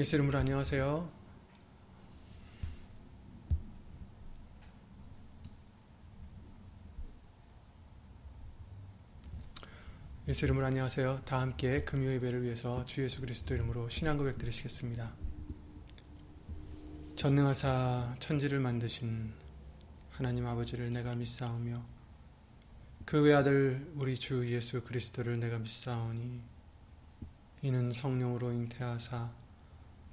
예수 이름으로 안녕하세요. 예수 이름으로 안녕하세요. 다 함께 금요 예배를 위해서 주 예수 그리스도 이름으로 신앙 고백 드리시겠습니다. 전능하사 천지를 만드신 하나님 아버지를 내가 믿사오며 그 외아들 우리 주 예수 그리스도를 내가 믿사오니 이는 성령으로 잉태하사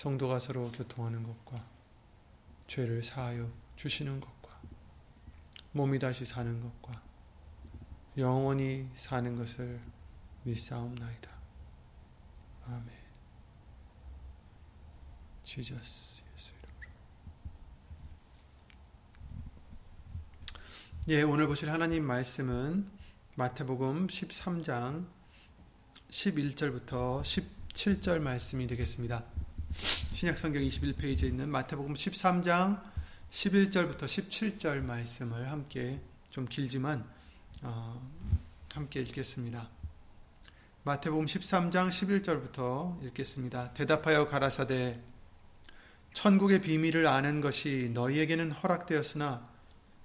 성도가 서로 교통하는 것과 죄를 사하여 주시는 것과 몸이 다시 사는 것과 영원히 사는 것을 믿사옵나이다. 아멘. 지저스 예수 이름으로. 예, 오늘 보실 하나님 말씀은 마태복음 13장 11절부터 17절 말씀이 되겠습니다. 신약성경 21페이지에 있는 마태복음 13장 11절부터 17절 말씀을 함께 좀 길지만 어, 함께 읽겠습니다. 마태복음 13장 11절부터 읽겠습니다. 대답하여 가라사대 천국의 비밀을 아는 것이 너희에게는 허락되었으나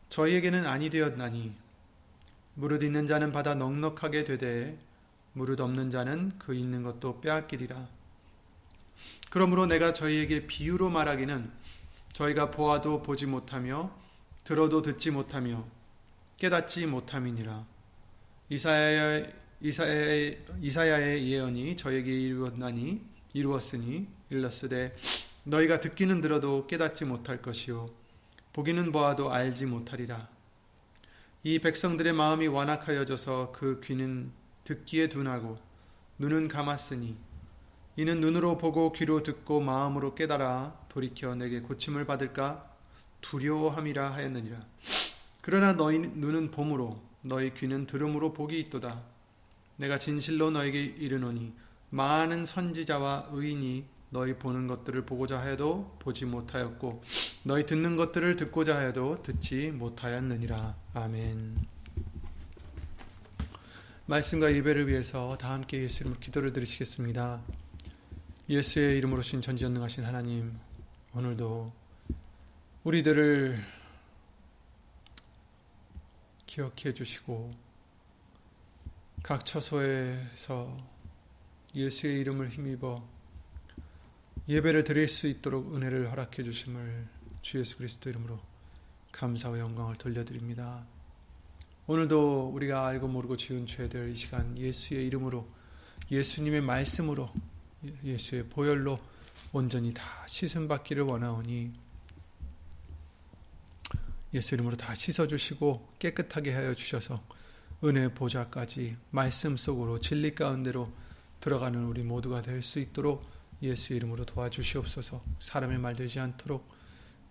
저희에게는 아니 되었나니 무릇 있는 자는 받아 넉넉하게 되되 무릇 없는 자는 그 있는 것도 빼앗기리라. 그러므로 내가 저희에게 비유로 말하기는 저희가 보아도 보지 못하며 들어도 듣지 못하며 깨닫지 못함이니라. 이사야의, 이사야의, 이사야의 예언이 저에게 이루었나니 이루었으니 일렀으되 너희가 듣기는 들어도 깨닫지 못할 것이요 보기는 보아도 알지 못하리라. 이 백성들의 마음이 완악하여져서 그 귀는 듣기에 둔하고 눈은 감았으니 이는 눈으로 보고 귀로 듣고 마음으로 깨달아 돌이켜 내게 고침을 받을까 두려워함이라 하였느니라. 그러나 너희 눈은 봄으로 너희 귀는 들음으로 복이 있도다. 내가 진실로 너에게 이르노니 많은 선지자와 의인이 너희 보는 것들을 보고자 해도 보지 못하였고 너희 듣는 것들을 듣고자 해도 듣지 못하였느니라. 아멘. 말씀과 예배를 위해서 다 함께 예수 이름으로 기도를 드리시겠습니다. 예수의 이름으로 신 전지전능하신 하나님, 오늘도 우리들을 기억해 주시고 각 처소에서 예수의 이름을 힘입어 예배를 드릴 수 있도록 은혜를 허락해 주심을 주 예수 그리스도 이름으로 감사와 영광을 돌려드립니다. 오늘도 우리가 알고 모르고 지은 죄들 이 시간 예수의 이름으로 예수님의 말씀으로 예수의 보혈로 온전히 다 씻음 받기를 원하오니 예수 이름으로 다 씻어 주시고 깨끗하게 하여 주셔서 은혜 보좌까지 말씀 속으로 진리 가운데로 들어가는 우리 모두가 될 수 있도록 예수 이름으로 도와주시옵소서. 사람의 말 되지 않도록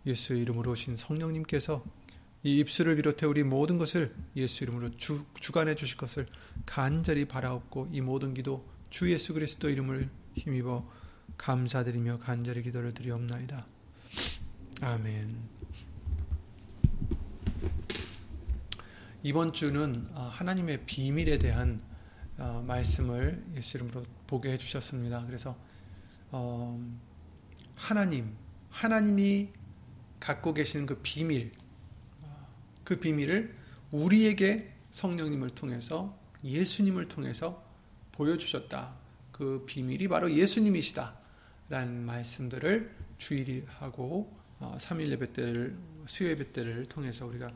예수의 이름으로 오신 성령님께서 이 입술을 비롯해 우리 모든 것을 예수 이름으로 주, 주관해 주실 것을 간절히 바라옵고 이 모든 기도 주 예수 그리스도 이름을 힘입어 감사드리며 간절히 기도를 드리옵나이다. 아멘. 이번 주는 하나님의 비밀에 대한 말씀을 예수 이름으로 보게 해주셨습니다. 그래서 하나님, 하나님이 갖고 계시는 그 비밀, 그 비밀을 우리에게 성령님을 통해서 예수님을 통해서 보여주셨다. 그 비밀이 바로 예수님이시다. 라는 말씀들을 주일하고 3일 예배 때를 수요 예배 때를 통해서 우리가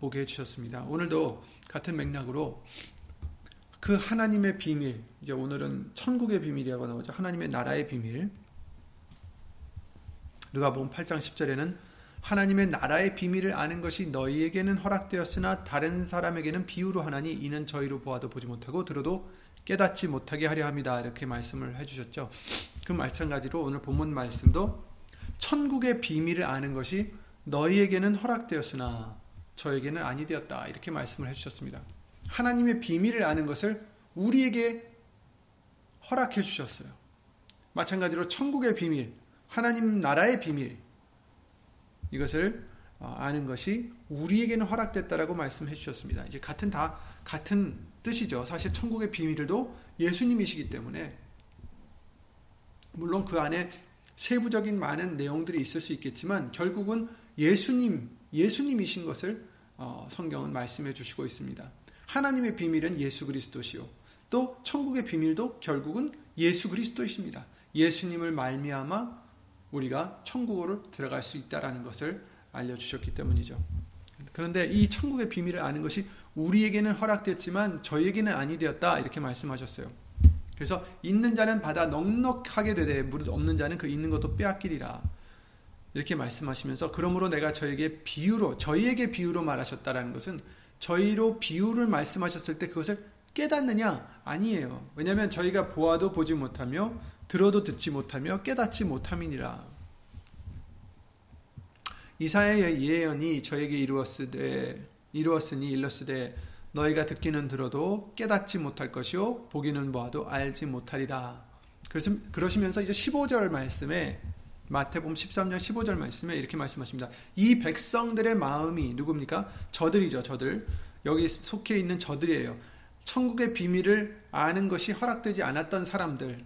보게 해주셨습니다. 오늘도 같은 맥락으로 그 하나님의 비밀, 이제 오늘은 천국의 비밀이라고 나오죠. 하나님의 나라의 비밀. 누가 보면 8장 10절에는 하나님의 나라의 비밀을 아는 것이 너희에게는 허락되었으나 다른 사람에게는 비유로 하나니 이는 저희로 보아도 보지 못하고 들어도 깨닫지 못하게 하려 합니다. 이렇게 말씀을 해주셨죠. 그 마찬가지로 오늘 본문 말씀도 천국의 비밀을 아는 것이 너희에게는 허락되었으나 저에게는 아니 되었다. 이렇게 말씀을 해주셨습니다. 하나님의 비밀을 아는 것을 우리에게 허락해 주셨어요. 마찬가지로 천국의 비밀, 하나님 나라의 비밀, 이것을 어, 아는 것이 우리에게는 허락됐다라고 말씀해 주셨습니다. 이제 같은 다 같은 뜻이죠. 사실 천국의 비밀도 예수님이시기 때문에 물론 그 안에 세부적인 많은 내용들이 있을 수 있겠지만 결국은 예수님 예수님이신 것을 어, 성경은 말씀해 주시고 있습니다. 하나님의 비밀은 예수 그리스도시요. 또 천국의 비밀도 결국은 예수 그리스도이십니다. 예수님을 말미암아 우리가 천국으로 들어갈 수 있다라는 것을 알려주셨기 때문이죠. 그런데 이 천국의 비밀을 아는 것이 우리에게는 허락됐지만 저희에게는 아니 되었다 이렇게 말씀하셨어요. 그래서 있는 자는 받아 넉넉하게 되되 무릇 없는 자는 그 있는 것도 빼앗기리라. 이렇게 말씀하시면서 그러므로 내가 저에게 비유로 저희에게 비유로 말하셨다라는 것은 저희로 비유를 말씀하셨을 때 그것을 깨닫느냐 아니에요. 왜냐하면 저희가 보아도 보지 못하며 들어도 듣지 못하며 깨닫지 못함이니라. 이사야의 예언이 저에게 이루었으되 이루었으니 일렀으되 너희가 듣기는 들어도 깨닫지 못할 것이요 보기는 보아도 알지 못하리라. 그래서 그러시면서 이제 15절 말씀에 마태복음 13장 15절 말씀에 이렇게 말씀하십니다. 이 백성들의 마음이 누굽니까? 저들이죠, 저들. 여기 속해 있는 저들이에요. 천국의 비밀을 아는 것이 허락되지 않았던 사람들.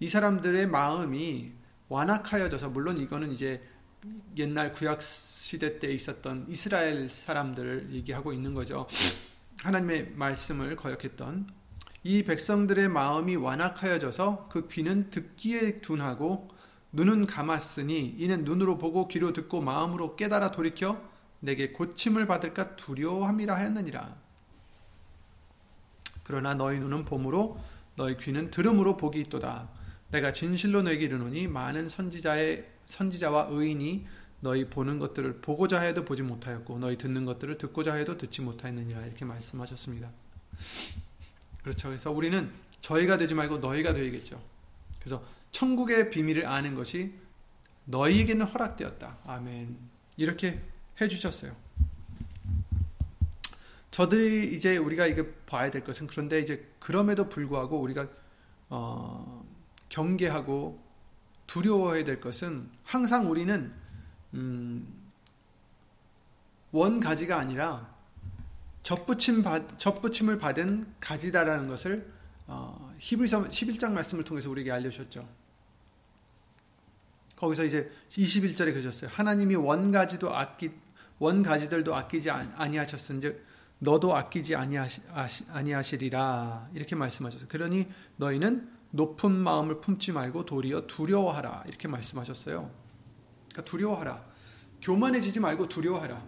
이 사람들의 마음이 완악하여져서 물론 이거는 이제 옛날 구약 시대 때 있었던 이스라엘 사람들을 얘기하고 있는 거죠. 하나님의 말씀을 거역했던 이 백성들의 마음이 완악하여져서 그 귀는 듣기에 둔하고 눈은 감았으니 이는 눈으로 보고 귀로 듣고 마음으로 깨달아 돌이켜 내게 고침을 받을까 두려워함이라 하였느니라. 그러나 너희 눈은 봄으로 너희 귀는 들음으로 복이 있도다. 내가 진실로 너에게 이르노니 많은 선지자의 선지자와 의인이 너희 보는 것들을 보고자 해도 보지 못하였고 너희 듣는 것들을 듣고자 해도 듣지 못하였느니라 이렇게 말씀하셨습니다. 그렇죠. 그래서 우리는 저희가 되지 말고 너희가 되겠죠. 그래서 천국의 비밀을 아는 것이 너희에게는 허락되었다. 아멘. 이렇게 해 주셨어요. 저들이 이제 우리가 이게 봐야 될 것은 그런데 이제 그럼에도 불구하고 우리가 어, 경계하고 두려워해야 될 것은 항상 우리는 음, 원 가지가 아니라 접붙임 받, 접붙임을 받은 가지다라는 것을 어, 히브리서 11장 말씀을 통해서 우리에게 알려주셨죠. 거기서 이제 21절에 그러셨어요. 하나님이 원 가지도 아끼 원 가지들도 아끼지 아니하셨은즉 너도 아끼지 아니하시, 아니하시리라 이렇게 말씀하셨어요. 그러니 너희는 높은 마음을 품지 말고 도리어 두려워하라 이렇게 말씀하셨어요. 그러니까 두려워하라. 교만해지지 말고 두려워하라.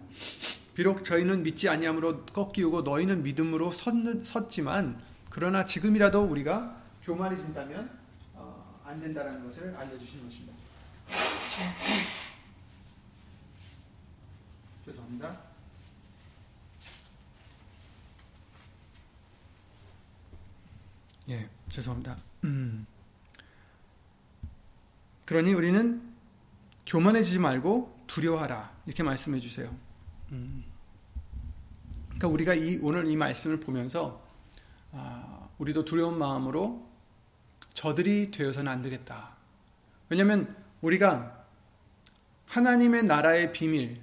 비록 저희는 믿지 아니함으로 꺾이고 너희는 믿음으로 섰, 지만 그러나 지금이라도 우리가 교만해진다면 어, 안 된다라는 것을 알려주신 것입니다. 죄송합니다. 예, 죄송합니다. 음. 그러니 우리는 교만해지지 말고 두려워하라 이렇게 말씀해 주세요. 음. 그러니까 우리가 이 오늘 이 말씀을 보면서 아, 우리도 두려운 마음으로 저들이 되어서는 안 되겠다. 왜냐하면 우리가 하나님의 나라의 비밀,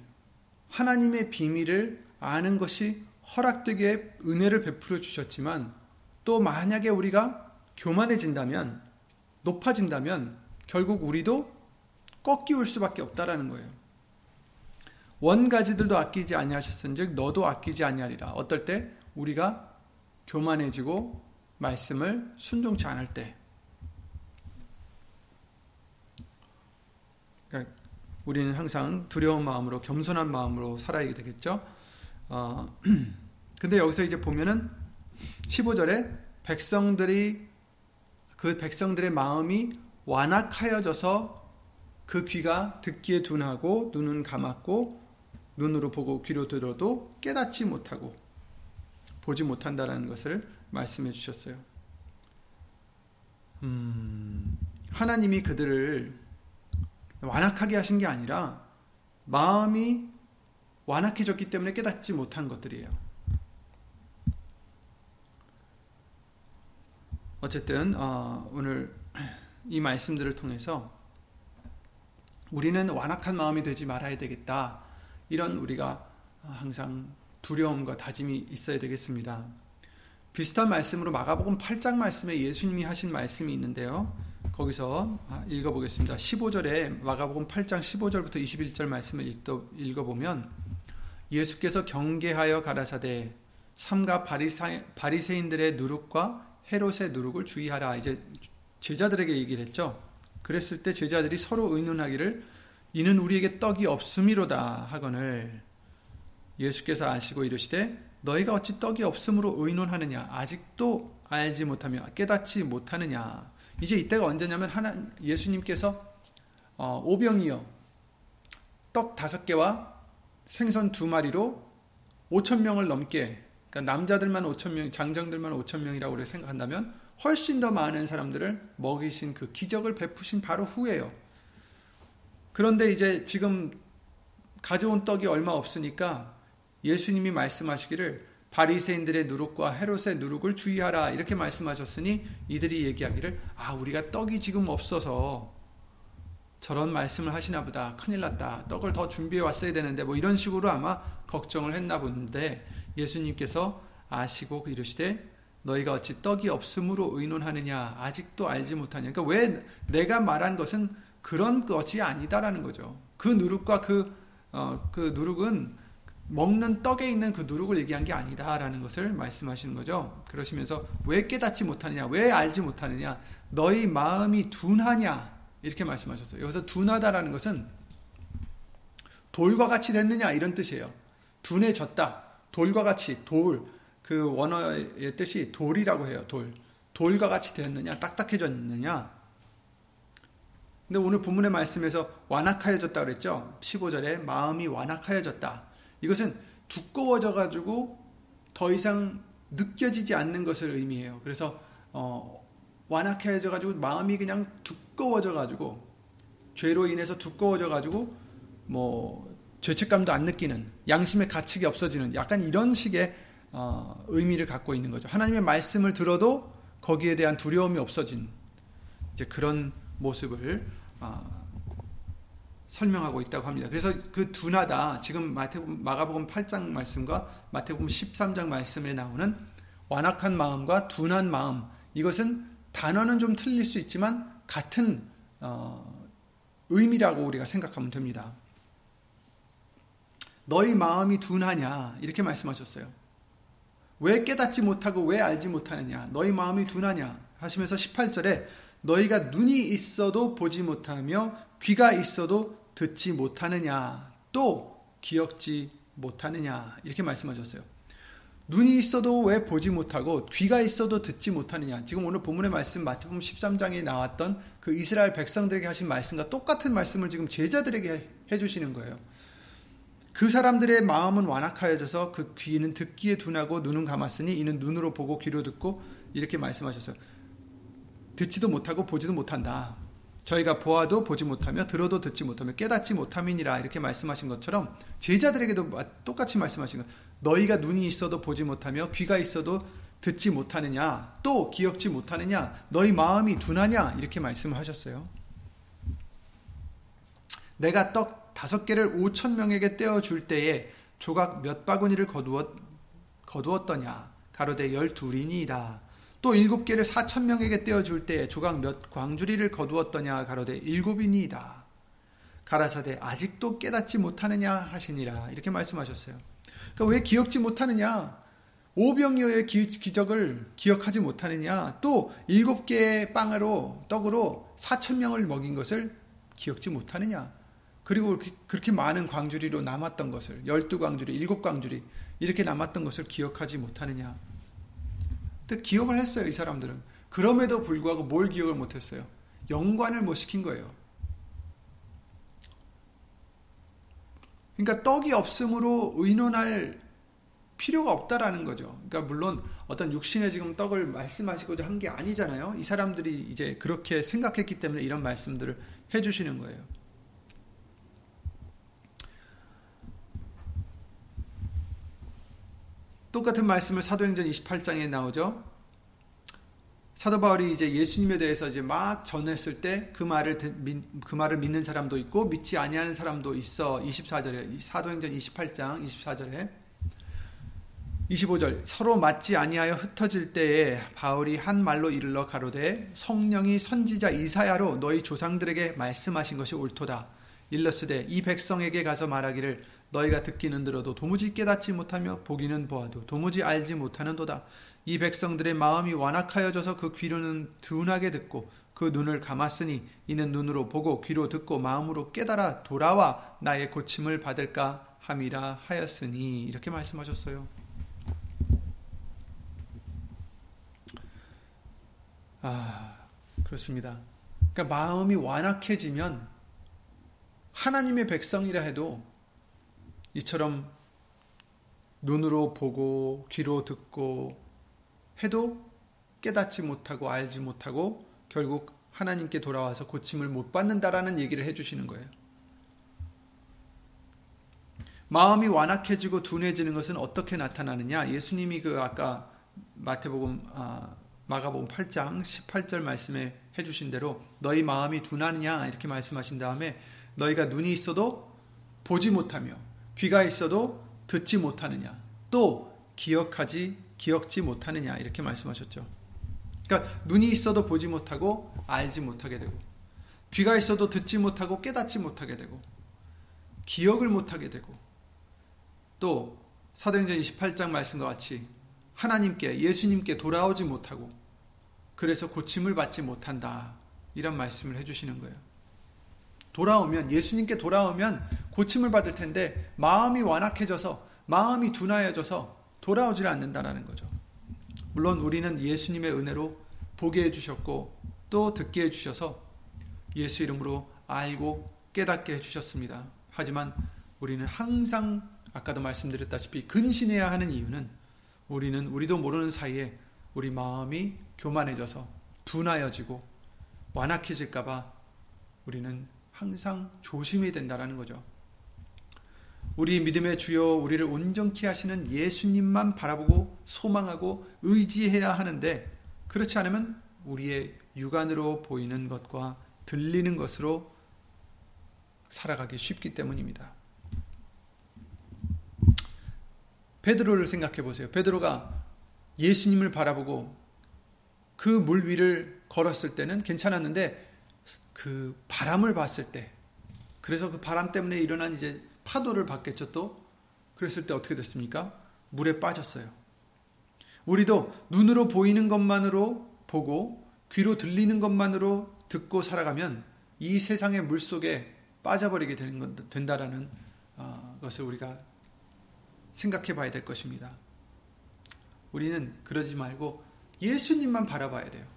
하나님의 비밀을 아는 것이 허락되게 은혜를 베풀어 주셨지만 또 만약에 우리가 교만해진다면 높아진다면 결국 우리도 꺾이올 수밖에 없다라는 거예요. 원가지들도 아끼지 아니하셨은즉 너도 아끼지 아니하리라. 어떨 때 우리가 교만해지고 말씀을 순종치 않을 때 그러니까 우리는 항상 두려운 마음으로 겸손한 마음으로 살아야 되겠죠. 어, 근데 여기서 이제 보면은 15절에 백성들이 그 백성들의 마음이 완악하여져서 그 귀가 듣기에 둔하고 눈은 감았고 눈으로 보고 귀로 들어도 깨닫지 못하고 보지 못한다라는 것을 말씀해 주셨어요. 음, 하나님이 그들을 완악하게 하신 게 아니라 마음이 완악해졌기 때문에 깨닫지 못한 것들이에요. 어쨌든 어, 오늘 이 말씀들을 통해서 우리는 완악한 마음이 되지 말아야 되겠다. 이런 우리가 항상 두려움과 다짐이 있어야 되겠습니다. 비슷한 말씀으로 마가복음 8장 말씀에 예수님이 하신 말씀이 있는데요. 거기서 읽어보겠습니다. 15절에 마가복음 8장 15절부터 21절 말씀을 읽어보면 예수께서 경계하여 가라사대 삼가 바리새인들의 누룩과 헤롯의 누룩을 주의하라. 이제 제자들에게 얘기를 했죠. 그랬을 때 제자들이 서로 의논하기를 이는 우리에게 떡이 없음이로다 하거늘 예수께서 아시고 이르시되 너희가 어찌 떡이 없음으로 의논하느냐 아직도 알지 못하며 깨닫지 못하느냐 이제 이때가 언제냐면 하나 예수님께서 어, 오병이어 떡 다섯 개와 생선 두 마리로 5천 명을 넘게 그러니까 남자들만 5천 명, 장정들만 5천 명이라고 생각한다면 훨씬 더 많은 사람들을 먹이신 그 기적을 베푸신 바로 후에요. 그런데 이제 지금 가져온 떡이 얼마 없으니까 예수님이 말씀하시기를 바리새인들의 누룩과 헤롯의 누룩을 주의하라 이렇게 말씀하셨으니 이들이 얘기하기를 아 우리가 떡이 지금 없어서 저런 말씀을 하시나 보다 큰일 났다 떡을 더 준비해 왔어야 되는데 뭐 이런 식으로 아마 걱정을 했나 본데 예수님께서 아시고 이르시되 너희가 어찌 떡이 없음으로 의논하느냐? 아직도 알지 못하냐? 그러니까 왜 내가 말한 것은 그런 것이 아니다라는 거죠. 그 누룩과 그, 어, 그 누룩은 먹는 떡에 있는 그 누룩을 얘기한 게 아니다라는 것을 말씀하시는 거죠. 그러시면서 왜 깨닫지 못하느냐? 왜 알지 못하느냐? 너희 마음이 둔하냐? 이렇게 말씀하셨어요. 여기서 둔하다라는 것은 돌과 같이 됐느냐? 이런 뜻이에요. 둔해졌다 돌과 같이 돌, 그 원어의 뜻이 돌이라고 해요. 돌. 돌과 같이 되었느냐? 딱딱해졌느냐? 근데 오늘 본문의 말씀에서 완악하여졌다 그랬죠? 15절에 마음이 완악하여졌다. 이것은 두꺼워져 가지고 더 이상 느껴지지 않는 것을 의미해요. 그래서 어, 완악해져 가지고 마음이 그냥 두꺼워져 가지고 죄로 인해서 두꺼워져 가지고 뭐 죄책감도 안 느끼는 양심의 가책이 없어지는 약간 이런 식의 어, 의미를 갖고 있는 거죠. 하나님의 말씀을 들어도 거기에 대한 두려움이 없어진 이제 그런 모습을 어, 설명하고 있다고 합니다. 그래서 그 둔하다 지금 마태복음, 마가복음 8장 말씀과 마태복음 13장 말씀에 나오는 완악한 마음과 둔한 마음 이것은 단어는 좀 틀릴 수 있지만 같은 어, 의미라고 우리가 생각하면 됩니다. 너희 마음이 둔하냐 이렇게 말씀하셨어요. 왜 깨닫지 못하고 왜 알지 못하느냐 너희 마음이 둔하냐 하시면서 18절에 너희가 눈이 있어도 보지 못하며 귀가 있어도 듣지 못하느냐 또 기억지 못하느냐 이렇게 말씀하셨어요. 눈이 있어도 왜 보지 못하고 귀가 있어도 듣지 못하느냐. 지금 오늘 본문의 말씀 마태복음 13장에 나왔던 그 이스라엘 백성들에게 하신 말씀과 똑같은 말씀을 지금 제자들에게 해 주시는 거예요. 그 사람들의 마음은 완악하여져서 그 귀는 듣기에 둔하고 눈은 감았으니 이는 눈으로 보고 귀로 듣고 이렇게 말씀하셨어요. 듣지도 못하고 보지도 못한다. 저희가 보아도 보지 못하며 들어도 듣지 못하며 깨닫지 못함이니라 이렇게 말씀하신 것처럼 제자들에게도 똑같이 말씀하신 것. 너희가 눈이 있어도 보지 못하며 귀가 있어도 듣지 못하느냐 또 기억지 못하느냐 너희 마음이 둔하냐 이렇게 말씀하셨어요. 내가 떡 다섯 개를 오천 명에게 떼어 줄 때에 조각 몇 바구니를 거두었, 거두었더냐 가로대 열둘이니이다. 또 일곱 개를 사천 명에게 떼어 줄 때에 조각 몇 광주리를 거두었더냐 가로대 일곱이니이다. 가라사대 아직도 깨닫지 못하느냐 하시니라 이렇게 말씀하셨어요. 그러니까 왜 기억지 못하느냐? 오병이어의 기적을 기억하지 못하느냐? 또 일곱 개의 빵으로 떡으로 사천 명을 먹인 것을 기억지 못하느냐? 그리고 그렇게 많은 광주리로 남았던 것을 열두 광주리, 일곱 광주리 이렇게 남았던 것을 기억하지 못하느냐. 근데 기억을 했어요, 이 사람들은. 그럼에도 불구하고 뭘 기억을 못했어요? 영관을 못 시킨 거예요. 그러니까 떡이 없음으로 의논할 필요가 없다라는 거죠. 그러니까 물론 어떤 육신의 지금 떡을 말씀하시고자 한 게 아니잖아요. 이 사람들이 이제 그렇게 생각했기 때문에 이런 말씀들을 해주시는 거예요. 똑같은 말씀을 사도행전 28장에 나오죠. 사도 바울이 이제 예수님에 대해서 이제 막 전했을 때 그 말을 그 말을 믿는 사람도 있고 믿지 아니하는 사람도 있어. 24절에 사도행전 28장 24절에 25절 서로 맞지 아니하여 흩어질 때에 바울이 한 말로 이르러 가로되 성령이 선지자 이사야로 너희 조상들에게 말씀하신 것이 옳도다. 일러스되 이 백성에게 가서 말하기를 너희가 듣기는 들어도 도무지 깨닫지 못하며 보기는 보아도 도무지 알지 못하는도다. 이 백성들의 마음이 완악하여져서 그 귀로는 둔하게 듣고 그 눈을 감았으니 이는 눈으로 보고 귀로 듣고 마음으로 깨달아 돌아와 나의 고침을 받을까 함이라 하였으니 이렇게 말씀하셨어요. 아, 그렇습니다. 그러니까 마음이 완악해지면 하나님의 백성이라 해도 이처럼 눈으로 보고 귀로 듣고 해도 깨닫지 못하고 알지 못하고 결국 하나님께 돌아와서 고침을 못 받는다라는 얘기를 해주시는 거예요. 마음이 완악해지고 둔해지는 것은 어떻게 나타나느냐? 예수님이 그 아까 마태복음 아, 마가복음 8장 18절 말씀에 해주신 대로 너희 마음이 둔하느냐 이렇게 말씀하신 다음에 너희가 눈이 있어도 보지 못하며 귀가 있어도 듣지 못하느냐 또 기억하지 기억지 못하느냐 이렇게 말씀하셨죠. 그러니까 눈이 있어도 보지 못하고 알지 못하게 되고 귀가 있어도 듣지 못하고 깨닫지 못하게 되고 기억을 못하게 되고 또 사도행전 28장 말씀과 같이 하나님께 예수님께 돌아오지 못하고 그래서 고침을 받지 못한다. 이런 말씀을 해주시는 거예요. 돌아오면 예수님께 돌아오면 고침을 받을 텐데 마음이 완악해져서 마음이 둔하여져서 돌아오질 않는다라는 거죠. 물론 우리는 예수님의 은혜로 보게 해 주셨고 또 듣게 해 주셔서 예수 이름으로 알고 깨닫게 해 주셨습니다. 하지만 우리는 항상 아까도 말씀드렸다시피 근신해야 하는 이유는 우리는 우리도 모르는 사이에 우리 마음이 교만해져서 둔하여지고 완악해질까봐 우리는 항상 조심해야 된다는 거죠. 우리 믿음의 주여 우리를 온전케 하시는 예수님만 바라보고 소망하고 의지해야 하는데 그렇지 않으면 우리의 육안으로 보이는 것과 들리는 것으로 살아가기 쉽기 때문입니다. 베드로를 생각해 보세요. 베드로가 예수님을 바라보고 그 물 위를 걸었을 때는 괜찮았는데 그 바람을 봤을 때 그래서 그 바람 때문에 일어난 이제 파도를 봤겠죠 또 그랬을 때 어떻게 됐습니까? 물에 빠졌어요. 우리도 눈으로 보이는 것만으로 보고 귀로 들리는 것만으로 듣고 살아가면 이 세상의 물 속에 빠져버리게 되는 것, 된다라는 어, 것을 우리가 생각해 봐야 될 것입니다. 우리는 그러지 말고 예수님만 바라봐야 돼요.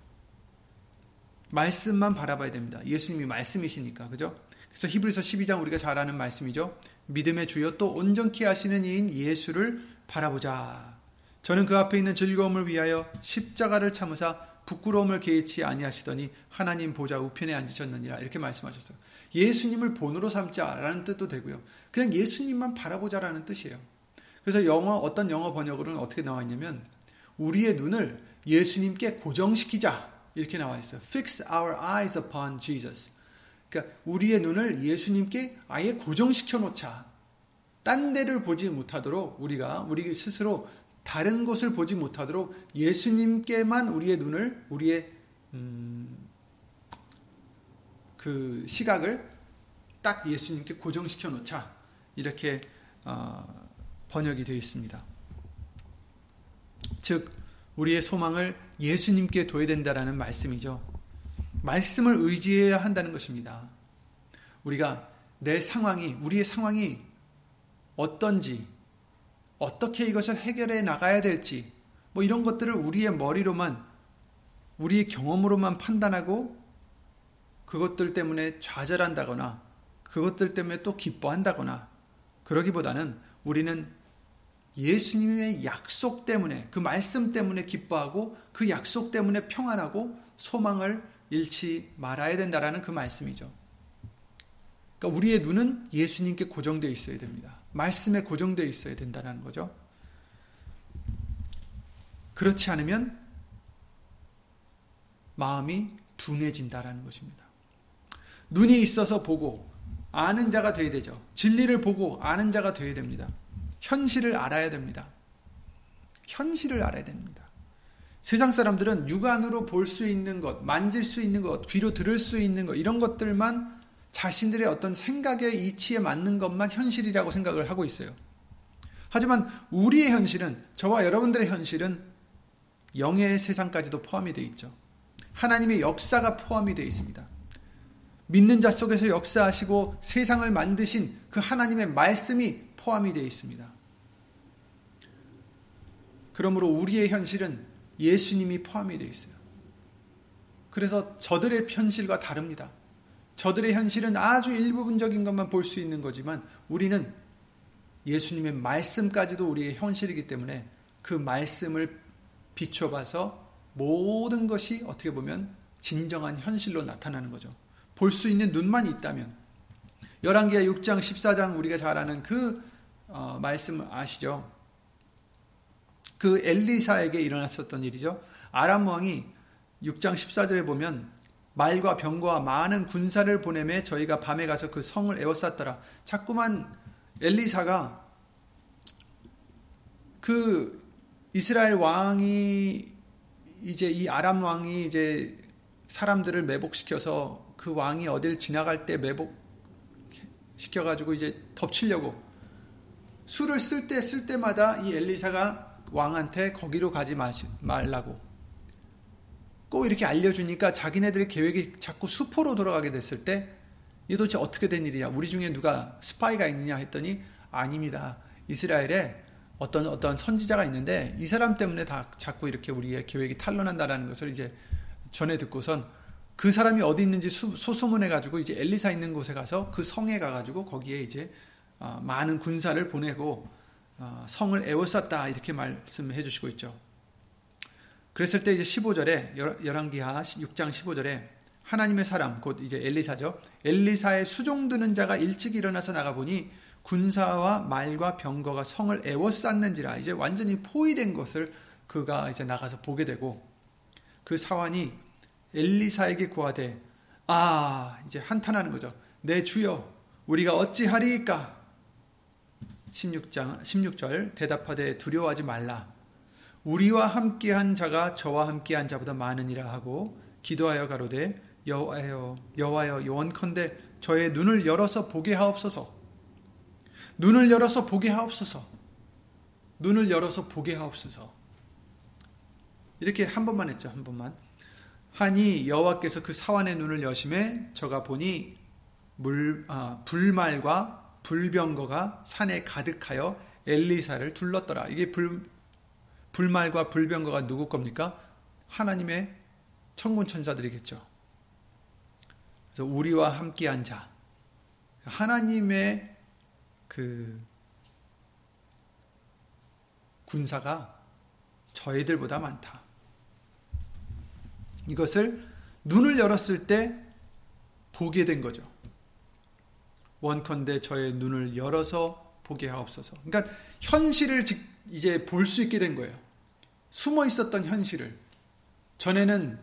말씀만 바라봐야 됩니다. 예수님이 말씀이시니까. 그죠? 그래서 히브리서 12장 우리가 잘 아는 말씀이죠. 믿음의 주여 또 온전케 하시는 이인 예수를 바라보자. 저는 그 앞에 있는 즐거움을 위하여 십자가를 참으사 부끄러움을 개의치 아니하시더니 하나님 보좌 우편에 앉으셨느니라 이렇게 말씀하셨어요. 예수님을 본으로 삼자라는 뜻도 되고요. 그냥 예수님만 바라보자라는 뜻이에요. 그래서 영어 어떤 영어 번역으로는 어떻게 나와 있냐면 우리의 눈을 예수님께 고정시키자 이렇게 나와 있어요. Fix our eyes upon Jesus. 그러니까 우리의 눈을 예수님께 아예 고정시켜 놓자. 딴 데를 보지 못하도록 우리가 우리 스스로 다른 곳을 보지 못하도록 예수님께만 우리의 눈을 우리의 음, 그 시각을 딱 예수님께 고정시켜 놓자 이렇게 어, 번역이 되어 있습니다. 즉 우리의 소망을 예수님께 둬야 된다라는 말씀이죠. 말씀을 의지해야 한다는 것입니다. 우리가 내 상황이 우리의 상황이 어떤지 어떻게 이것을 해결해 나가야 될지 뭐 이런 것들을 우리의 머리로만 우리의 경험으로만 판단하고 그것들 때문에 좌절한다거나 그것들 때문에 또 기뻐한다거나 그러기보다는 우리는 예수님의 약속 때문에 그 말씀 때문에 기뻐하고 그 약속 때문에 평안하고 소망을 잃지 말아야 된다라는 그 말씀이죠. 그러니까 우리의 눈은 예수님께 고정되어 있어야 됩니다. 말씀에 고정되어 있어야 된다는 거죠. 그렇지 않으면 마음이 둔해진다라는 것입니다. 눈이 있어서 보고 아는 자가 되어야 되죠. 진리를 보고 아는 자가 되어야 됩니다. 현실을 알아야 됩니다. 현실을 알아야 됩니다. 세상 사람들은 육안으로 볼 수 있는 것, 만질 수 있는 것, 귀로 들을 수 있는 것, 이런 것들만 자신들의 어떤 생각의 이치에 맞는 것만 현실이라고 생각을 하고 있어요. 하지만 우리의 현실은, 저와 여러분들의 현실은 영의 세상까지도 포함이 되어 있죠. 하나님의 역사가 포함이 되어 있습니다. 믿는 자 속에서 역사하시고 세상을 만드신 그 하나님의 말씀이 포함이 되어 있습니다. 그러므로 우리의 현실은 예수님이 포함이 되어 있어요. 그래서 저들의 현실과 다릅니다. 저들의 현실은 아주 일부분적인 것만 볼 수 있는 거지만 우리는 예수님의 말씀까지도 우리의 현실이기 때문에 그 말씀을 비춰봐서 모든 것이 어떻게 보면 진정한 현실로 나타나는 거죠. 볼 수 있는 눈만 있다면 열왕기하 6장 14장 우리가 잘 아는 그 어, 말씀 아시죠? 그 엘리사에게 일어났었던 일이죠. 아람 왕이 6장 14절에 보면 말과 병과 많은 군사를 보내매 저희가 밤에 가서 그 성을 에워쌌더라. 자꾸만 엘리사가 그 이스라엘 왕이 이제 이 아람 왕이 이제 사람들을 매복시켜서 그 왕이 어딜 지나갈 때 매복 시켜가지고 이제 덮치려고 술을 쓸때쓸 때마다 이 엘리사가 왕한테 거기로 가지 말라고 꼭 이렇게 알려주니까 자기네들의 계획이 자꾸 수포로 돌아가게 됐을 때 이게 도대체 어떻게 된 일이야? 우리 중에 누가 스파이가 있느냐 했더니 아닙니다. 이스라엘에 어떤 어떤 선지자가 있는데 이 사람 때문에 다 자꾸 이렇게 우리의 계획이 탄로난다라는 것을 이제 전해 듣고선 그 사람이 어디 있는지 소소문해 가지고 이제 엘리사 있는 곳에 가서 그 성에 가 가지고 거기에 이제 어, 많은 군사를 보내고 어, 성을 에워쌌다 이렇게 말씀해 주시고 있죠. 그랬을 때 이제 15절에 열왕기하 6장 15절에 하나님의 사람 곧 이제 엘리사죠. 엘리사의 수종 드는 자가 일찍 일어나서 나가 보니 군사와 말과 병거가 성을 에워쌌는지라 이제 완전히 포위된 것을 그가 이제 나가서 보게 되고 그 사환이 엘리사에게 구하되 아 이제 한탄하는 거죠. 내 주여 우리가 어찌하리이까 16장 16절 대답하되 두려워하지 말라 우리와 함께한 자가 저와 함께한 자보다 많으니라 하고 기도하여 가로되 여호와여 여호와여 원컨대 저의 눈을 열어서 보게 하옵소서 눈을 열어서 보게 하옵소서. 눈을 열어서 보게 하옵소서. 이렇게 한 번만 했죠. 한 번만. 하니 여호와께서 그 사환의 눈을 여심해 저가 보니 물 아, 불말과 불병거가 산에 가득하여 엘리사를 둘렀더라. 이게 불 불말과 불병거가 누구 겁니까? 하나님의 천군 천사들이겠죠. 그래서 우리와 함께한 자, 하나님의 그 군사가 저희들보다 많다. 이것을 눈을 열었을 때 보게 된 거죠. 원컨대 저의 눈을 열어서 보게 하옵소서. 그러니까 현실을 이제 볼 수 있게 된 거예요. 숨어 있었던 현실을. 전에는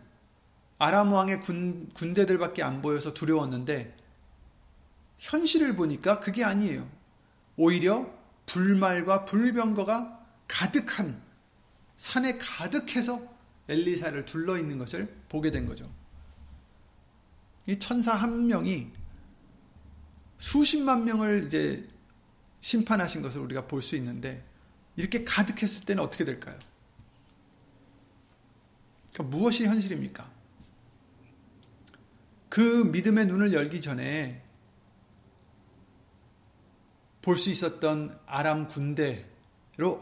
아람 왕의 군, 군대들밖에 안 보여서 두려웠는데 현실을 보니까 그게 아니에요. 오히려 불말과 불병거가 가득한 산에 가득해서 엘리사를 둘러 있는 것을 보게 된 거죠. 이 천사 한 명이 수십만 명을 이제 심판하신 것을 우리가 볼 수 있는데 이렇게 가득했을 때는 어떻게 될까요? 그러니까 무엇이 현실입니까? 그 믿음의 눈을 열기 전에 볼 수 있었던 아람 군대로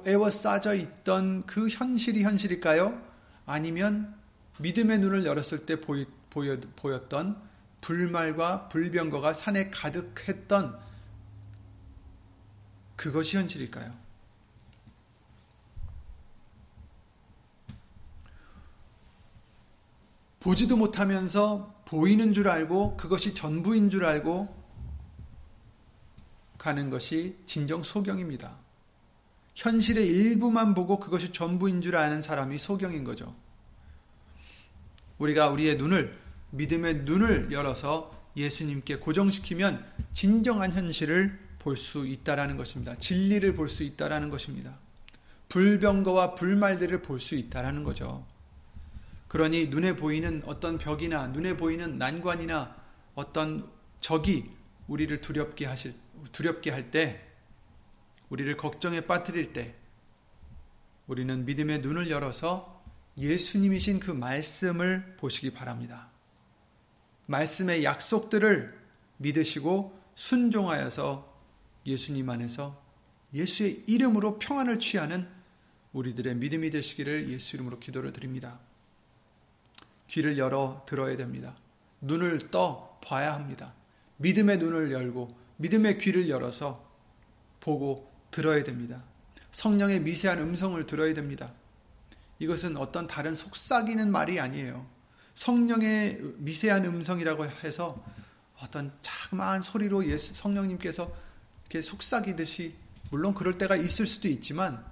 에워싸져 있던 그 현실이 현실일까요? 아니면 믿음의 눈을 열었을 때 보였던 불말과 불병거가 산에 가득했던 그것이 현실일까요? 보지도 못하면서 보이는 줄 알고 그것이 전부인 줄 알고 가는 것이 진정 소경입니다. 현실의 일부만 보고 그것이 전부인 줄 아는 사람이 소경인 거죠. 우리가 우리의 눈을 믿음의 눈을 열어서 예수님께 고정시키면 진정한 현실을 볼 수 있다라는 것입니다. 진리를 볼 수 있다라는 것입니다. 불병거와 불말들을 볼 수 있다라는 거죠. 그러니 눈에 보이는 어떤 벽이나 눈에 보이는 난관이나 어떤 적이 우리를 두렵게 하실 두렵게 할 때 우리를 걱정에 빠뜨릴 때 우리는 믿음의 눈을 열어서 예수님이신 그 말씀을 보시기 바랍니다. 말씀의 약속들을 믿으시고 순종하여서 예수님 안에서 예수의 이름으로 평안을 취하는 우리들의 믿음이 되시기를 예수 이름으로 기도를 드립니다. 귀를 열어 들어야 됩니다. 눈을 떠 봐야 합니다. 믿음의 눈을 열고 믿음의 귀를 열어서 보고 들어야 됩니다. 성령의 미세한 음성을 들어야 됩니다. 이것은 어떤 다른 속삭이는 말이 아니에요. 성령의 미세한 음성이라고 해서 어떤 자그마한 소리로 예수, 성령님께서 이렇게 속삭이듯이 물론 그럴 때가 있을 수도 있지만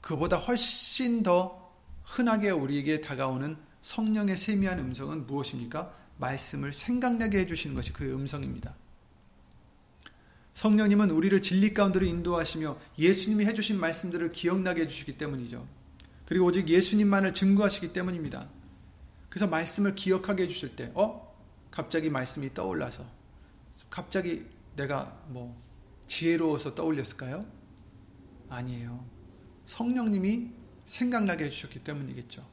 그보다 훨씬 더 흔하게 우리에게 다가오는 성령의 세미한 음성은 무엇입니까? 말씀을 생각나게 해주시는 것이 그 음성입니다. 성령님은 우리를 진리 가운데로 인도하시며 예수님이 해주신 말씀들을 기억나게 해주시기 때문이죠. 그리고 오직 예수님만을 증거하시기 때문입니다. 그래서 말씀을 기억하게 해주실 때, 어? 갑자기 말씀이 떠올라서, 갑자기 내가 뭐 지혜로워서 떠올렸을까요? 아니에요. 성령님이 생각나게 해주셨기 때문이겠죠.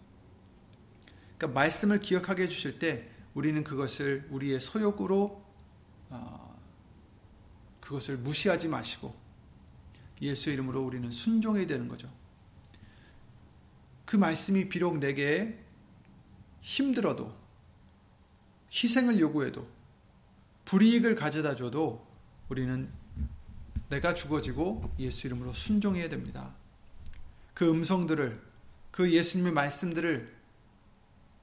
그러니까 말씀을 기억하게 해주실 때 우리는 그것을 우리의 소욕으로 어, 그것을 무시하지 마시고 예수 이름으로 우리는 순종해야 되는 거죠. 그 말씀이 비록 내게 힘들어도 희생을 요구해도 불이익을 가져다 줘도 우리는 내가 죽어지고 예수 이름으로 순종해야 됩니다. 그 음성들을 그 예수님의 말씀들을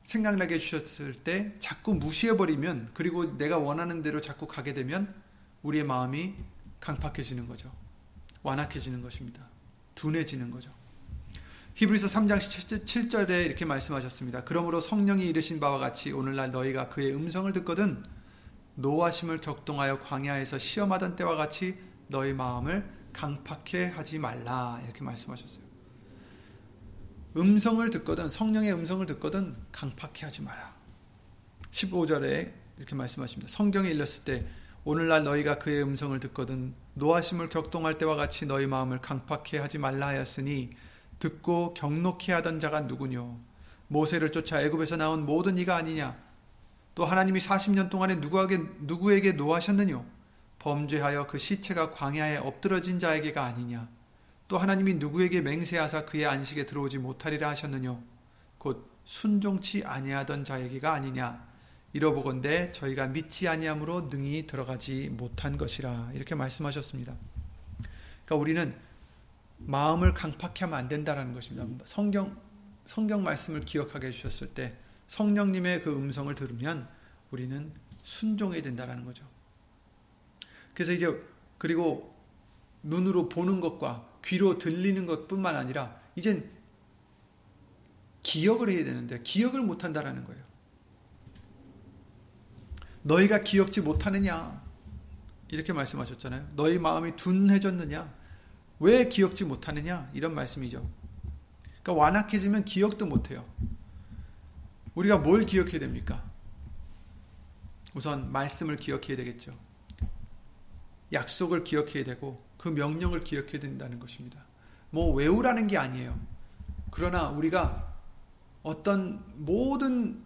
생각나게 해주셨을 때 자꾸 무시해버리면 그리고 내가 원하는 대로 자꾸 가게 되면 우리의 마음이 강팍해지는 거죠. 완악해지는 것입니다. 둔해지는 거죠. 히브리서 3장 7절에 이렇게 말씀하셨습니다. 그러므로 성령이 이르신 바와 같이 오늘날 너희가 그의 음성을 듣거든 노하심을 격동하여 광야에서 시험하던 때와 같이 너희 마음을 강팍해 하지 말라 이렇게 말씀하셨어요. 음성을 듣거든 성령의 음성을 듣거든 강팍해 하지 마라. 15절에 이렇게 말씀하십니다. 성경에 읽었을 때 오늘날 너희가 그의 음성을 듣거든 노하심을 격동할 때와 같이 너희 마음을 강팍해 하지 말라 하였으니 듣고 경록해 하던 자가 누구뇨? 모세를 쫓아 애굽에서 나온 모든 이가 아니냐? 또 하나님이 40년 동안에 누구에게 누구에게 노하셨느뇨? 범죄하여 그 시체가 광야에 엎드러진 자에게가 아니냐? 또 하나님이 누구에게 맹세하사 그의 안식에 들어오지 못하리라 하셨느뇨? 곧 순종치 아니하던 자에게가 아니냐? 이러보건대 저희가 믿지 아니함으로 능히 들어가지 못한 것이라 이렇게 말씀하셨습니다. 그러니까 우리는 마음을 강팍해 하면 안 된다라는 것입니다. 성경 성경 말씀을 기억하게 해 주셨을 때 성령님의 그 음성을 들으면 우리는 순종해야 된다라는 거죠. 그래서 이제 그리고 눈으로 보는 것과 귀로 들리는 것뿐만 아니라 이젠 기억을 해야 되는데 기억을 못 한다라는 거예요. 너희가 기억지 못하느냐? 이렇게 말씀하셨잖아요. 너희 마음이 둔해졌느냐? 왜 기억지 못하느냐? 이런 말씀이죠. 그러니까 완악해지면 기억도 못해요. 우리가 뭘 기억해야 됩니까? 우선 말씀을 기억해야 되겠죠. 약속을 기억해야 되고 그 명령을 기억해야 된다는 것입니다. 뭐 외우라는 게 아니에요. 그러나 우리가 어떤 모든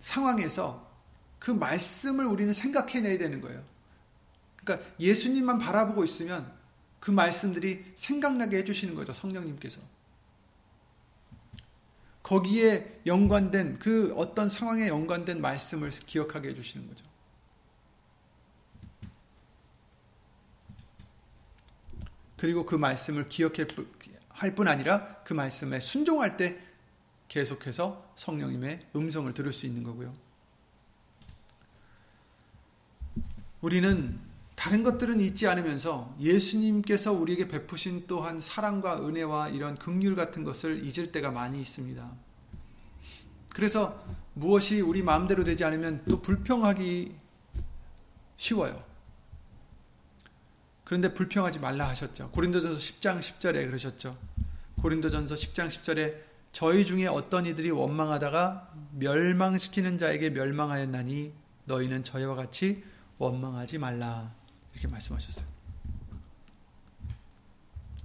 상황에서 그 말씀을 우리는 생각해내야 되는 거예요. 그러니까 예수님만 바라보고 있으면 그 말씀들이 생각나게 해주시는 거죠. 성령님께서. 거기에 연관된 그 어떤 상황에 연관된 말씀을 기억하게 해주시는 거죠. 그리고 그 말씀을 기억할 뿐 아니라 그 말씀에 순종할 때 계속해서 성령님의 음성을 들을 수 있는 거고요. 우리는 다른 것들은 잊지 않으면서 예수님께서 우리에게 베푸신 또한 사랑과 은혜와 이런 극률 같은 것을 잊을 때가 많이 있습니다. 그래서 무엇이 우리 마음대로 되지 않으면 또 불평하기 쉬워요. 그런데 불평하지 말라 하셨죠. 고린도전서 10장 10절에 그러셨죠. 고린도전서 10장 10절에 저희 중에 어떤 이들이 원망하다가 멸망시키는 자에게 멸망하였나니 너희는 저희와 같이 원망하지 말라. 이렇게 말씀하셨어요.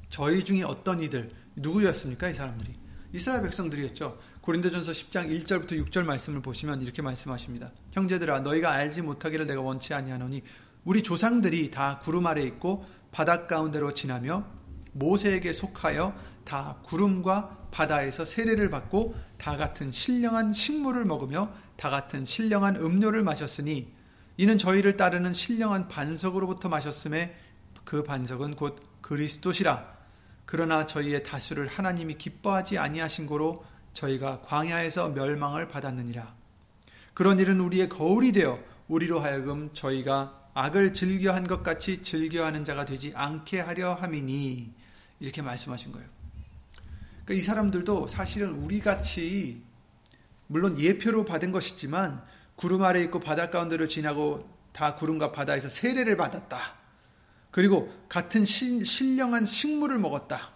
저희 중에 어떤 이들 누구였습니까? 이 사람들이 이스라엘 백성들이었죠. 고린도전서 10장 1절부터 6절 말씀을 보시면 이렇게 말씀하십니다. 형제들아 너희가 알지 못하기를 내가 원치 아니하노니 우리 조상들이 다 구름 아래 있고 바닷 가운데로 지나며 모세에게 속하여 다 구름과 바다에서 세례를 받고 다 같은 신령한 식물을 먹으며 다 같은 신령한 음료를 마셨으니 이는 저희를 따르는 신령한 반석으로부터 마셨음에 그 반석은 곧 그리스도시라 그러나 저희의 다수를 하나님이 기뻐하지 아니하신 고로 저희가 광야에서 멸망을 받았느니라. 그런 일은 우리의 거울이 되어 우리로 하여금 저희가 악을 즐겨한 것 같이 즐겨하는 자가 되지 않게 하려 함이니 이렇게 말씀하신 거예요. 그러니까 이 사람들도 사실은 우리 같이 물론 예표로 받은 것이지만 구름 아래 있고 바다 가운데로 지나고 다 구름과 바다에서 세례를 받았다. 그리고 같은 신령한 식물을 먹었다.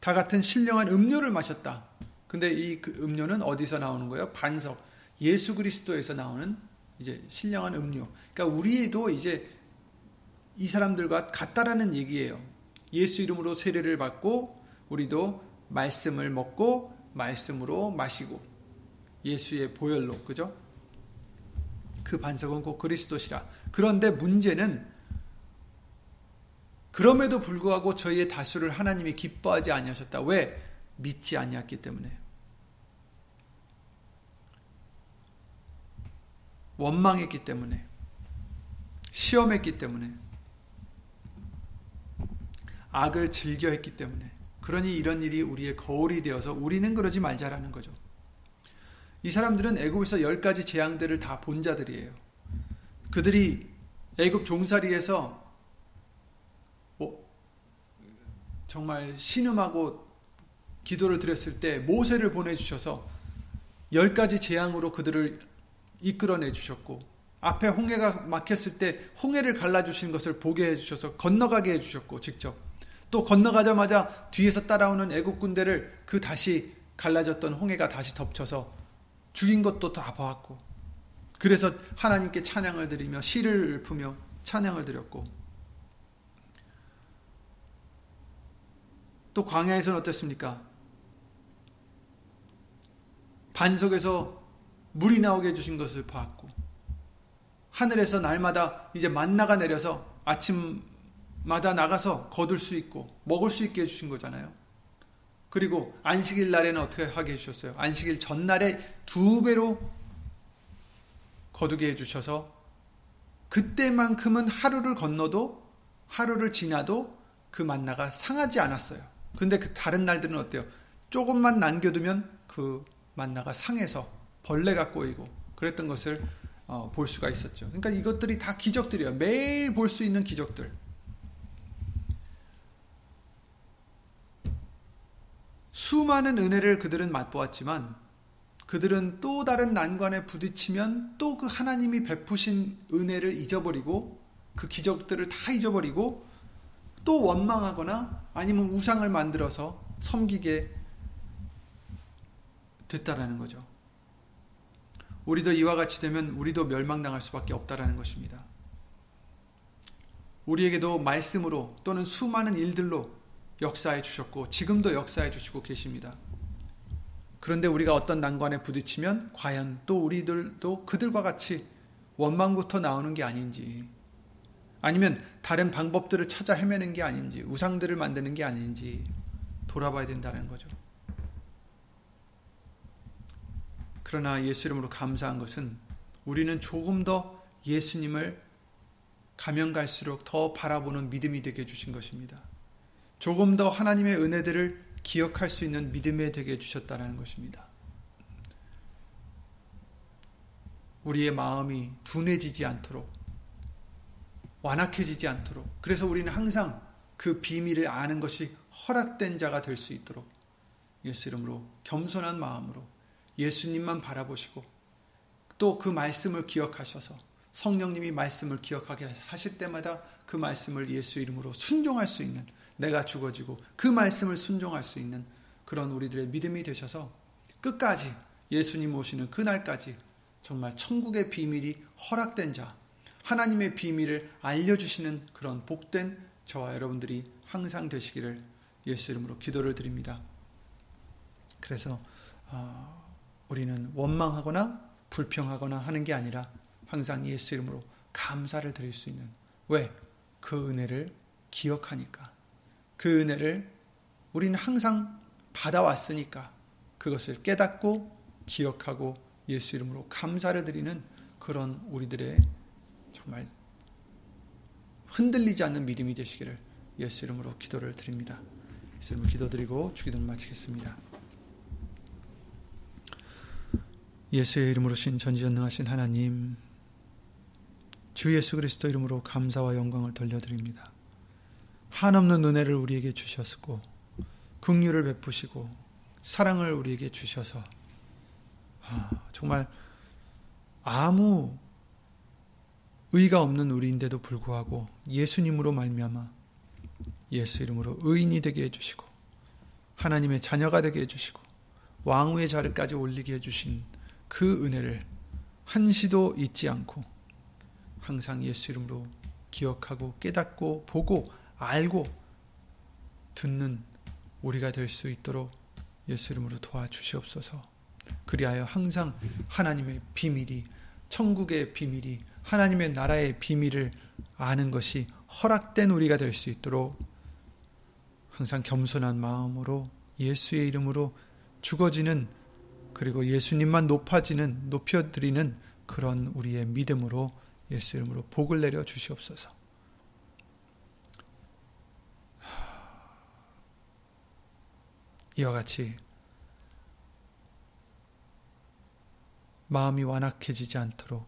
다 같은 신령한 음료를 마셨다. 근데 이그 음료는 어디서 나오는 거예요? 반석. 예수 그리스도에서 나오는 이제 신령한 음료. 그러니까 우리도 이제 이 사람들과 같다라는 얘기예요. 예수 이름으로 세례를 받고 우리도 말씀을 먹고 말씀으로 마시고 예수의 보혈로 그죠? 그 반석은 곧 그리스도시라. 그런데 문제는 그럼에도 불구하고 저희의 다수를 하나님이 기뻐하지 아니하셨다. 왜? 믿지 아니했기 때문에. 원망했기 때문에. 시험했기 때문에. 악을 즐겨했기 때문에. 그러니 이런 일이 우리의 거울이 되어서 우리는 그러지 말자라는 거죠. 이 사람들은 애굽에서 열 가지 재앙들을 다 본 자들이에요. 그들이 애굽 종살이에서 뭐 정말 신음하고 기도를 드렸을 때 모세를 보내주셔서 열 가지 재앙으로 그들을 이끌어내 주셨고 앞에 홍해가 막혔을 때 홍해를 갈라주신 것을 보게 해주셔서 건너가게 해주셨고 직접 또 건너가자마자 뒤에서 따라오는 애국 군대를 그 다시 갈라졌던 홍해가 다시 덮쳐서 죽인 것도 다 보았고 그래서 하나님께 찬양을 드리며 시를 읊으며 찬양을 드렸고 또 광야에서는 어땠습니까? 반석에서 물이 나오게 해주신 것을 보았고 하늘에서 날마다 이제 만나가 내려서 아침마다 나가서 거둘 수 있고 먹을 수 있게 해주신 거잖아요. 그리고 안식일 날에는 어떻게 하게 해주셨어요? 안식일 전날에 두 배로 거두게 해주셔서 그때만큼은 하루를 건너도 하루를 지나도 그 만나가 상하지 않았어요. 근데 그 다른 날들은 어때요? 조금만 남겨두면 그 만나가 상해서 벌레가 꼬이고 그랬던 것을 어, 볼 수가 있었죠. 그러니까 이것들이 다 기적들이에요. 매일 볼 수 있는 기적들. 수많은 은혜를 그들은 맛보았지만 그들은 또 다른 난관에 부딪히면 또 그 하나님이 베푸신 은혜를 잊어버리고 그 기적들을 다 잊어버리고 또 원망하거나 아니면 우상을 만들어서 섬기게 됐다라는 거죠. 우리도 이와 같이 되면 우리도 멸망당할 수밖에 없다라는 것입니다. 우리에게도 말씀으로 또는 수많은 일들로 역사해 주셨고 지금도 역사해 주시고 계십니다. 그런데 우리가 어떤 난관에 부딪히면 과연 또 우리들도 그들과 같이 원망부터 나오는 게 아닌지 아니면 다른 방법들을 찾아 헤매는 게 아닌지 우상들을 만드는 게 아닌지 돌아봐야 된다는 거죠. 그러나 예수 이름으로 감사한 것은 우리는 조금 더 예수님을 가면 갈수록 더 바라보는 믿음이 되게 해주신 것입니다. 조금 더 하나님의 은혜들을 기억할 수 있는 믿음에 되게 해주셨다는 것입니다. 우리의 마음이 둔해지지 않도록 완악해지지 않도록 그래서 우리는 항상 그 비밀을 아는 것이 허락된 자가 될 수 있도록 예수 이름으로 겸손한 마음으로 예수님만 바라보시고 또 그 말씀을 기억하셔서 성령님이 말씀을 기억하게 하실 때마다 그 말씀을 예수 이름으로 순종할 수 있는 내가 죽어지고 그 말씀을 순종할 수 있는 그런 우리들의 믿음이 되셔서 끝까지 예수님 오시는 그날까지 정말 천국의 비밀이 허락된 자, 하나님의 비밀을 알려주시는 그런 복된 저와 여러분들이 항상 되시기를 예수 이름으로 기도를 드립니다. 그래서 어, 우리는 원망하거나 불평하거나 하는 게 아니라 항상 예수 이름으로 감사를 드릴 수 있는 왜? 그 은혜를 기억하니까 그 은혜를 우리는 항상 받아왔으니까 그것을 깨닫고 기억하고 예수 이름으로 감사를 드리는 그런 우리들의 정말 흔들리지 않는 믿음이 되시기를 예수 이름으로 기도를 드립니다. 예수 이름으로 기도드리고 주기도를 마치겠습니다. 예수의 이름으로 신 전지전능하신 하나님 주 예수 그리스도 이름으로 감사와 영광을 돌려드립니다. 한없는 은혜를 우리에게 주셨고 긍휼을 베푸시고 사랑을 우리에게 주셔서 아, 정말 아무 의가 없는 우리인데도 불구하고 예수님으로 말미암아 예수 이름으로 의인이 되게 해주시고 하나님의 자녀가 되게 해주시고 왕후의 자리까지 올리게 해주신 그 은혜를 한시도 잊지 않고 항상 예수 이름으로 기억하고 깨닫고 보고 알고 듣는 우리가 될 수 있도록 예수 이름으로 도와주시옵소서. 그리하여 항상 하나님의 비밀이 천국의 비밀이 하나님의 나라의 비밀을 아는 것이 허락된 우리가 될 수 있도록 항상 겸손한 마음으로 예수의 이름으로 죽어지는 그리고 예수님만 높아지는 높여드리는 그런 우리의 믿음으로 예수 이름으로 복을 내려 주시옵소서. 이와 같이 마음이 완악해지지 않도록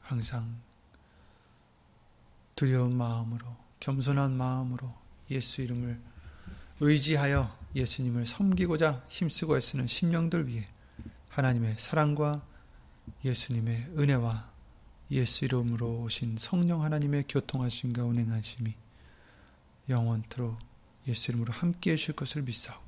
항상 두려운 마음으로 겸손한 마음으로 예수 이름을 의지하여 예수님을 섬기고자 힘쓰고 애쓰는 심령들 위해 하나님의 사랑과 예수님의 은혜와 예수 이름으로 오신 성령 하나님의 교통하심과 운행하심이 영원토록 예수 이름으로 함께해 주실 것을 믿사옵고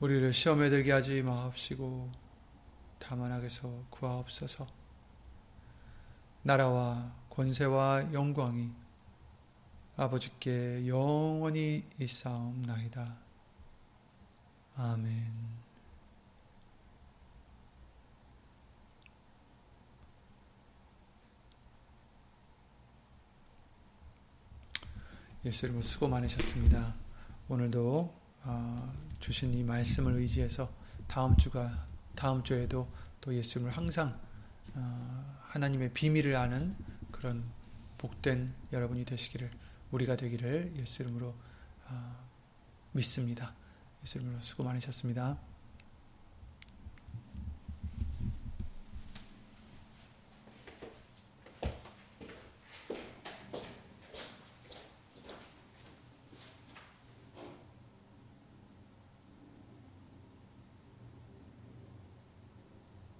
우리를 시험에 들게 하지 마옵시고 다만 악에서 구하옵소서 나라와 권세와 영광이 아버지께 영원히 있사옵나이다. 아멘. 예수 이름으로 수고 많으셨습니다. 오늘도 어, 주신 이 말씀을 의지해서 다음 주가 다음 주에도 또 예수님을 항상 어, 하나님의 비밀을 아는 그런 복된 여러분이 되시기를 우리가 되기를 예수 이름으로 어, 믿습니다. 예수 이름으로 수고 많으셨습니다.